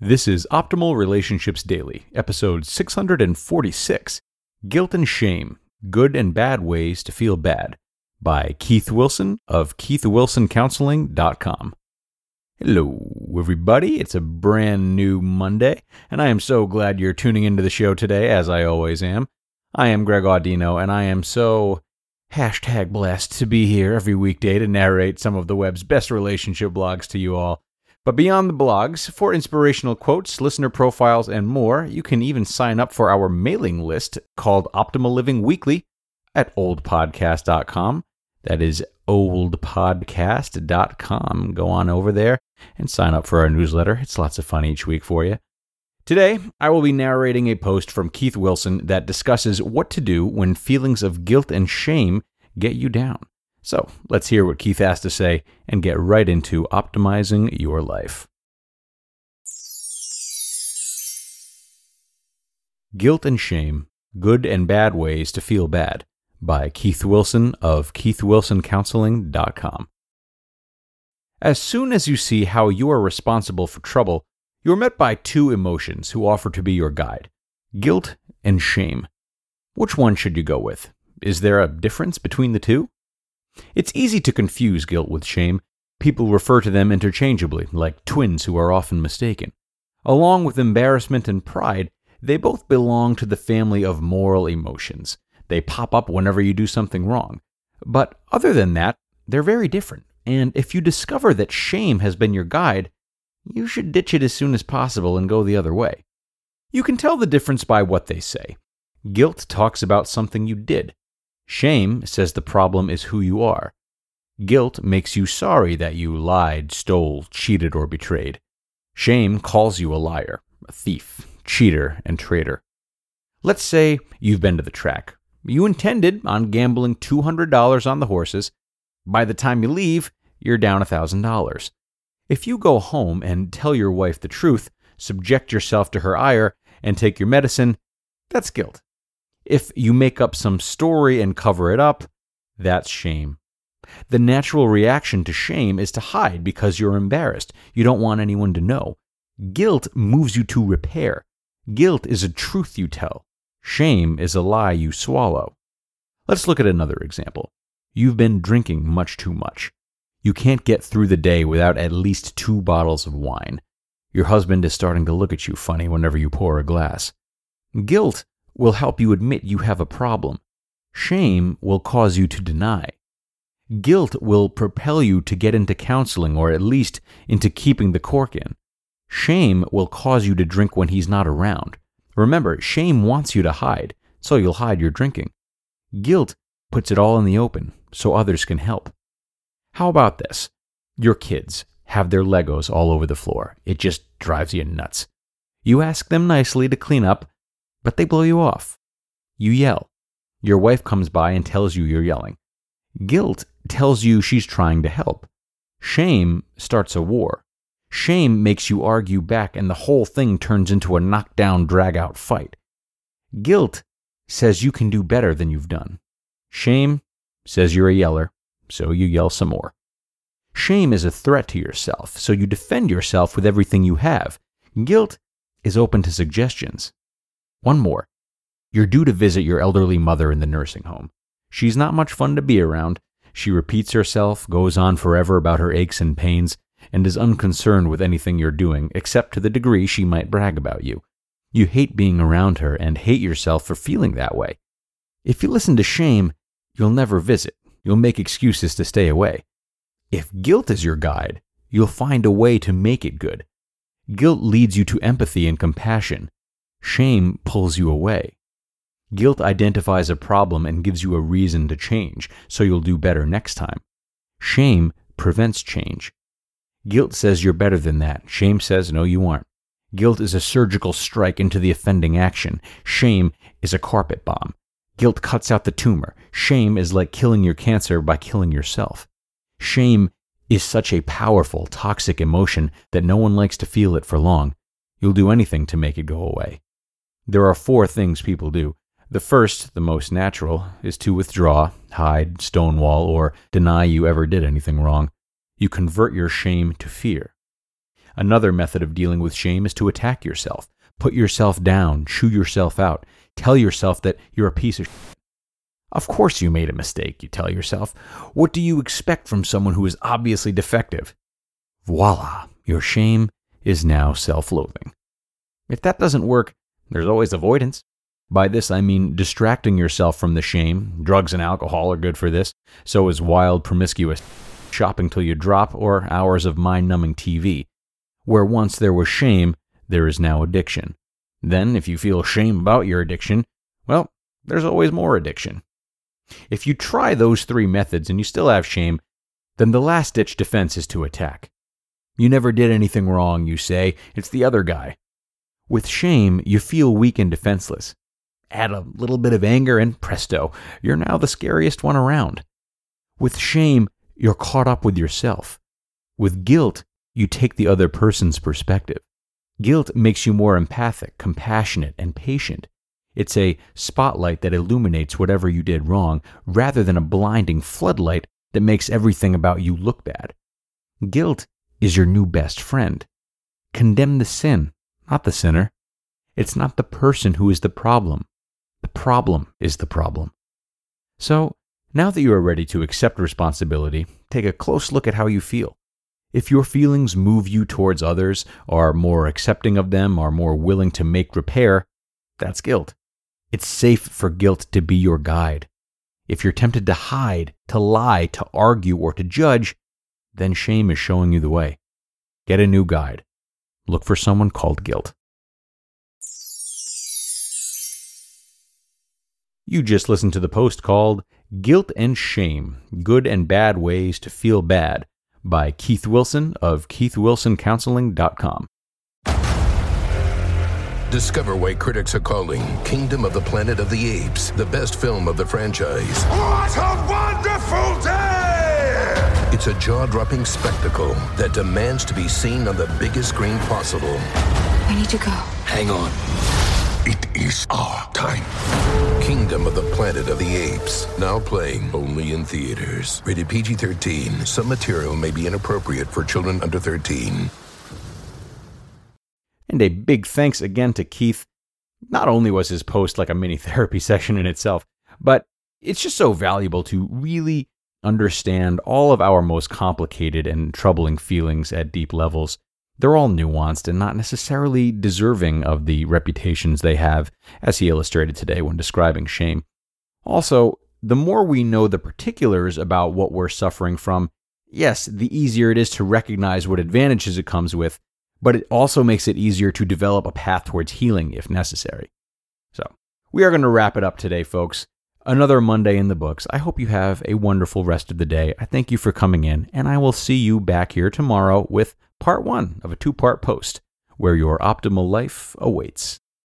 This is Optimal Relationships Daily, episode 646 Guilt and Shame Good and Bad Ways to Feel Bad by Keith Wilson of keithwilsoncounseling.com. Hello, everybody. It's a brand new Monday, and I am so glad you're tuning into the show today, as I always am. I am Greg Audino, and I am so hashtag blessed to be here every weekday to narrate some of the web's best relationship blogs to you all. But beyond the blogs, for inspirational quotes, listener profiles, and more, you can even sign up for our mailing list called Optimal Living Weekly at oldpodcast.com. That is oldpodcast.com. Go on over there and sign up for our newsletter. It's lots of fun each week for you. Today, I will be narrating a post from Keith Wilson that discusses what to do when feelings of guilt and shame get you down. So let's hear what Keith has to say and get right into optimizing your life. Guilt and Shame Good and Bad Ways to Feel Bad by Keith Wilson of keithwilsoncounseling.com. As soon as you see how you are responsible for trouble, you are met by two emotions who offer to be your guide guilt and shame. Which one should you go with? Is there a difference between the two? It's easy to confuse guilt with shame. People refer to them interchangeably, like twins who are often mistaken. Along with embarrassment and pride, they both belong to the family of moral emotions. They pop up whenever you do something wrong. But other than that, they're very different. And if you discover that shame has been your guide, you should ditch it as soon as possible and go the other way. You can tell the difference by what they say. Guilt talks about something you did. Shame says the problem is who you are. Guilt makes you sorry that you lied, stole, cheated, or betrayed. Shame calls you a liar, a thief, cheater, and traitor. Let's say you've been to the track. You intended on gambling $200 on the horses. By the time you leave, you're down $1,000. If you go home and tell your wife the truth, subject yourself to her ire, and take your medicine, that's guilt. If you make up some story and cover it up, that's shame. The natural reaction to shame is to hide because you're embarrassed. You don't want anyone to know. Guilt moves you to repair. Guilt is a truth you tell. Shame is a lie you swallow. Let's look at another example. You've been drinking much too much. You can't get through the day without at least two bottles of wine. Your husband is starting to look at you funny whenever you pour a glass. Guilt will help you admit you have a problem. Shame will cause you to deny. Guilt will propel you to get into counseling or at least into keeping the cork in. Shame will cause you to drink when he's not around. Remember, shame wants you to hide, so you'll hide your drinking. Guilt puts it all in the open so others can help. How about this? Your kids have their Legos all over the floor. It just drives you nuts. You ask them nicely to clean up, but they blow you off. You yell. Your wife comes by and tells you you're yelling. Guilt tells you she's trying to help. Shame starts a war. Shame makes you argue back, and the whole thing turns into a knockdown, drag out fight. Guilt says you can do better than you've done. Shame says you're a yeller, so you yell some more. Shame is a threat to yourself, so you defend yourself with everything you have. Guilt is open to suggestions. One more. You're due to visit your elderly mother in the nursing home. She's not much fun to be around. She repeats herself, goes on forever about her aches and pains. and is unconcerned with anything you're doing except to the degree she might brag about you. You hate being around her and hate yourself for feeling that way. If you listen to shame, you'll never visit. You'll make excuses to stay away. If guilt is your guide, you'll find a way to make it good. Guilt leads you to empathy and compassion. Shame pulls you away. Guilt identifies a problem and gives you a reason to change, so you'll do better next time. Shame prevents change. Guilt says you're better than that. Shame says, no, you aren't. Guilt is a surgical strike into the offending action. Shame is a carpet bomb. Guilt cuts out the tumor. Shame is like killing your cancer by killing yourself. Shame is such a powerful, toxic emotion that no one likes to feel it for long. You'll do anything to make it go away. There are four things people do. The first, the most natural, is to withdraw, hide, stonewall, or deny you ever did anything wrong. You convert your shame to fear. Another method of dealing with shame is to attack yourself. Put yourself down, chew yourself out, tell yourself that you're a piece of. Of course you made a mistake, you tell yourself. What do you expect from someone who is obviously defective? Voila, your shame is now self loathing. If that doesn't work, there's always avoidance. By this, I mean distracting yourself from the shame. Drugs and alcohol are good for this. So is wild, promiscuous shopping till you drop or hours of mind numbing TV. Where once there was shame, there is now addiction. Then, if you feel shame about your addiction, well, there's always more addiction. If you try those three methods and you still have shame, then the last ditch defense is to attack. You never did anything wrong, you say, it's the other guy. With shame, you feel weak and defenseless. Add a little bit of anger, and presto, you're now the scariest one around. With shame, you're caught up with yourself. With guilt, you take the other person's perspective. Guilt makes you more empathic, compassionate, and patient. It's a spotlight that illuminates whatever you did wrong rather than a blinding floodlight that makes everything about you look bad. Guilt is your new best friend. Condemn the sin, not the sinner. It's not the person who is the problem. The problem is the problem. So, now that you are ready to accept responsibility, take a close look at how you feel. If your feelings move you towards others, are more accepting of them, are more willing to make repair, that's guilt. It's safe for guilt to be your guide. If you're tempted to hide, to lie, to argue, or to judge, then shame is showing you the way. Get a new guide. Look for someone called guilt. You just listened to the post called Guilt and Shame Good and Bad Ways to Feel Bad by Keith Wilson of keithwilsoncounseling.com. Discover why critics are calling Kingdom of the Planet of the Apes the best film of the franchise. What a wonderful day! It's a jaw dropping spectacle that demands to be seen on the biggest screen possible. We need to go. Hang on. It is our time. Kingdom of the Planet of the Apes. Now playing only in theaters. Rated PG 13. Some material may be inappropriate for children under 13. And a big thanks again to Keith. Not only was his post like a mini therapy session in itself, but it's just so valuable to really understand all of our most complicated and troubling feelings at deep levels. They're all nuanced and not necessarily deserving of the reputations they have, as he illustrated today when describing shame. Also, the more we know the particulars about what we're suffering from, yes, the easier it is to recognize what advantages it comes with, but it also makes it easier to develop a path towards healing if necessary. So, we are going to wrap it up today, folks. Another Monday in the books. I hope you have a wonderful rest of the day. I thank you for coming in, and I will see you back here tomorrow with part one of a two part post where your optimal life awaits.